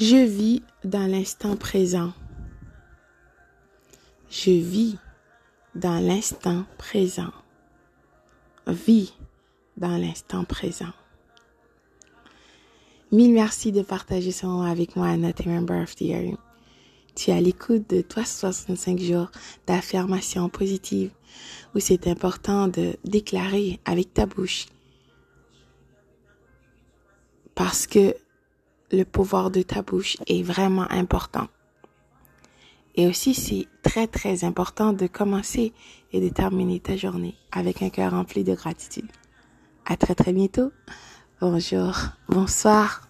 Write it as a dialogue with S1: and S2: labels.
S1: Je vis dans l'instant présent. Je vis dans l'instant présent. Vis dans l'instant présent. Mille merci de partager ce moment avec moi à notre Member of the Year. Tu es à l'écoute de 365 jours d'affirmation positive où c'est important de déclarer avec ta bouche. Parce que le pouvoir de ta bouche est vraiment important. Et aussi, c'est très, très important de commencer et de terminer ta journée avec un cœur rempli de gratitude. À très, très bientôt. Bonjour, bonsoir.